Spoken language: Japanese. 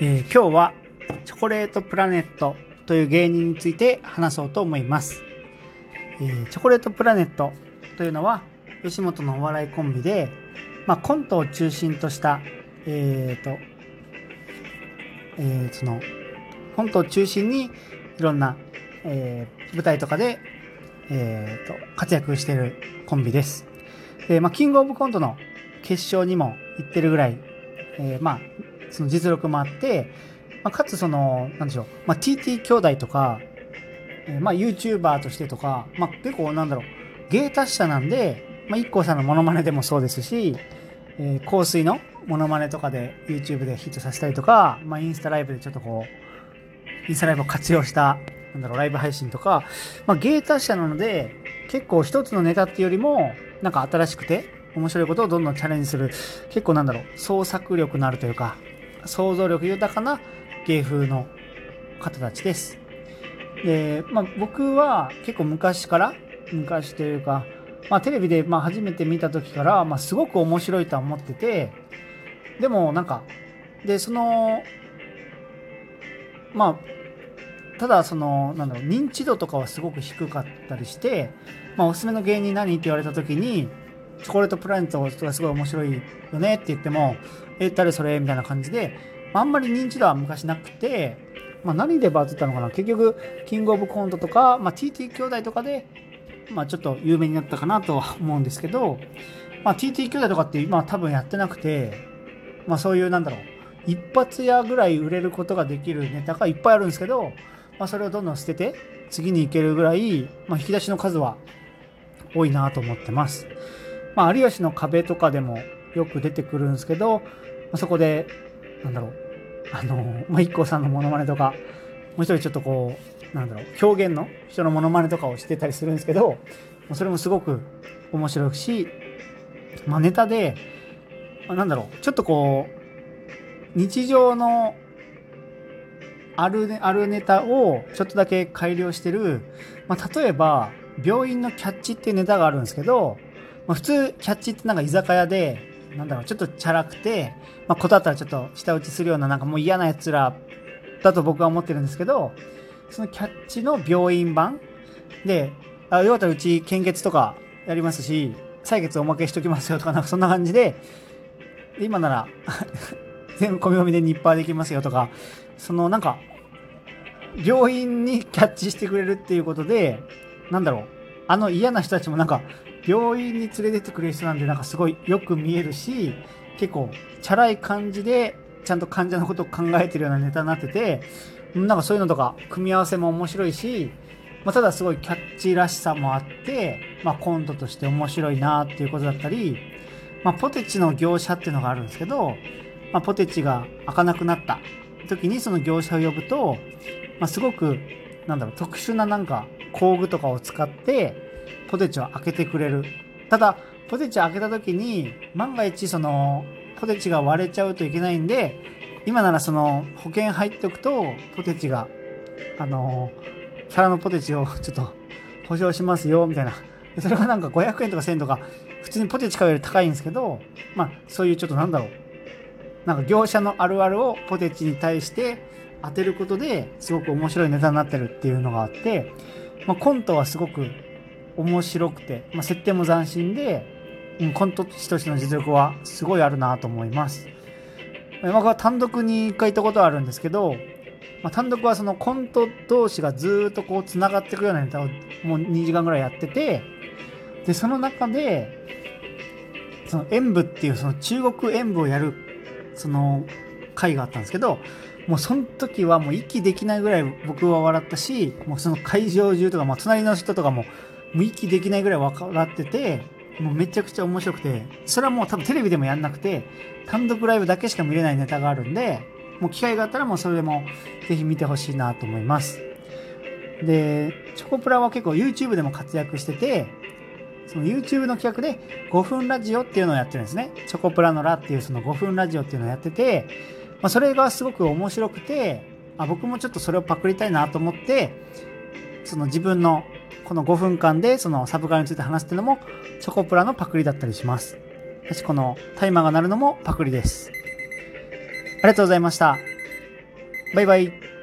えー今日はチョコレートプラネットという芸人について話そうと思います。えーチョコレートプラネットというのは吉本のお笑いコンビで、まあ、コントを中心とした、えーと、えーその、コントを中心にいろんな、えー舞台とかで、えーと、活躍しているコンビです。で、まあ、キングオブコントの決勝にも行ってるぐらい、えーまあ、その実力もあって、まあ、かつその、なんでしょう、まあ、TT 兄弟とか、えーまあ、YouTuber としてとか、まあ、結構なんだろう、芸達者なんで、まあ、IKKO さんのモノマネでもそうですし、えー香水のモノマネとかで YouTube でヒットさせたりとか、まあ、インスタライブでちょっとこう、インスタライブを活用した、なんだろう、ライブ配信とか、まあ、芸達者なので、結構一つのネタっていうよりも、なんか新しくて、面白いことをどんどんチャレンジする、結構なんだろう、創作力のあるというか、想像力豊かな芸風の方たちです。で、まあ僕は結構昔から、昔というか、まあテレビでまあ初めて見た時から、まあすごく面白いとは思ってて、でもなんか、で、その、まあ、ただその、なんだろう、認知度とかはすごく低かったりして、まあおすすめの芸人何って言われた時に、チョコレートプラネットがすごい面白いよねって言っても、え、誰それみたいな感じで、あんまり認知度は昔なくて、まあ何でバズったのかな結局、キングオブコントとか、まあ TT 兄弟とかで、まあちょっと有名になったかなとは思うんですけど、まあ TT 兄弟とかって今は多分やってなくて、まあそういうなんだろう、一発屋ぐらい売れることができるネタがいっぱいあるんですけど、まあそれをどんどん捨てて、次に行けるぐらい、まあ引き出しの数は多いなと思ってます。まあ、有吉の壁とかでもよく出てくるんですけど、まあ、そこで、なんだろう、あの、まあ、一 k さんのモノマネとか、もう一人ちょっとこう、なんだろう、表現の人のモノマネとかをしてたりするんですけど、それもすごく面白いし、まあ、ネタで、まあ、なんだろう、ちょっとこう、日常のあるね、あるネタをちょっとだけ改良してる、まあ、例えば、病院のキャッチっていうネタがあるんですけど、まあ、普通、キャッチってなんか居酒屋で、なんだろう、ちょっとチャラくて、まあ、ことあったらちょっと舌打ちするような、なんかもう嫌な奴らだと僕は思ってるんですけど、そのキャッチの病院版で、あ、よかったらうち献血とかやりますし、採血おまけしときますよとか、なんかそんな感じで、で今なら、全部込み込みでニッパーできますよとか、そのなんか、病院にキャッチしてくれるっていうことで、なんだろう、あの嫌な人たちもなんか、病院に連れてってくれる人なんで、なんかすごいよく見えるし、結構、チャラい感じで、ちゃんと患者のことを考えてるようなネタになってて、なんかそういうのとか、組み合わせも面白いし、まあ、ただすごいキャッチらしさもあって、まあ、コントとして面白いなっていうことだったり、まあ、ポテチの業者っていうのがあるんですけど、まあ、ポテチが開かなくなった。時にその業者を呼ぶと、まあ、すごく、なんだろう、特殊ななんか工具とかを使って、ポテチを開けてくれる。ただ、ポテチ開けた時に、万が一その、ポテチが割れちゃうといけないんで、今ならその、保険入っておくと、ポテチが、あの、皿のポテチをちょっと保証しますよ、みたいな。それがなんか500円とか1000円とか、普通にポテチ買うより高いんですけど、まあ、そういうちょっとなんだろう。なんか業者のあるあるをポテチに対して当てることですごく面白いネタになってるっていうのがあって、まあ、コントはすごく面白くて、まあ、設定も斬新で、うん、コント師としての実力はすごいあるなと思います。僕は単独に一回行ったことはあるんですけど、まあ、単独はそのコント同士がずっとこう繋がっていくようなネタをもう2時間ぐらいやってて、で、その中で、その演舞っていうその中国演舞をやるその回があったんですけど、もうその時はもう息できないぐらい僕は笑ったし、もうその会場中とか、まあ隣の人とかも、もう息できないぐらい笑ってて、もうめちゃくちゃ面白くて、それはもう多分テレビでもやんなくて、単独ライブだけしか見れないネタがあるんで、もう機会があったらもうそれでもぜひ見てほしいなと思います。で、チョコプラは結構 YouTube でも活躍してて、その YouTube の企画で5分ラジオっていうのをやってるんですね。チョコプラのラっていうその5分ラジオっていうのをやってて、まあ、それがすごく面白くて、あ僕もちょっとそれをパクりたいなと思って、その自分のこの5分間でそのサブカルについて話すっていうのもチョコプラのパクリだったりします。私このタイマーが鳴るのもパクリです。ありがとうございました。バイバイ。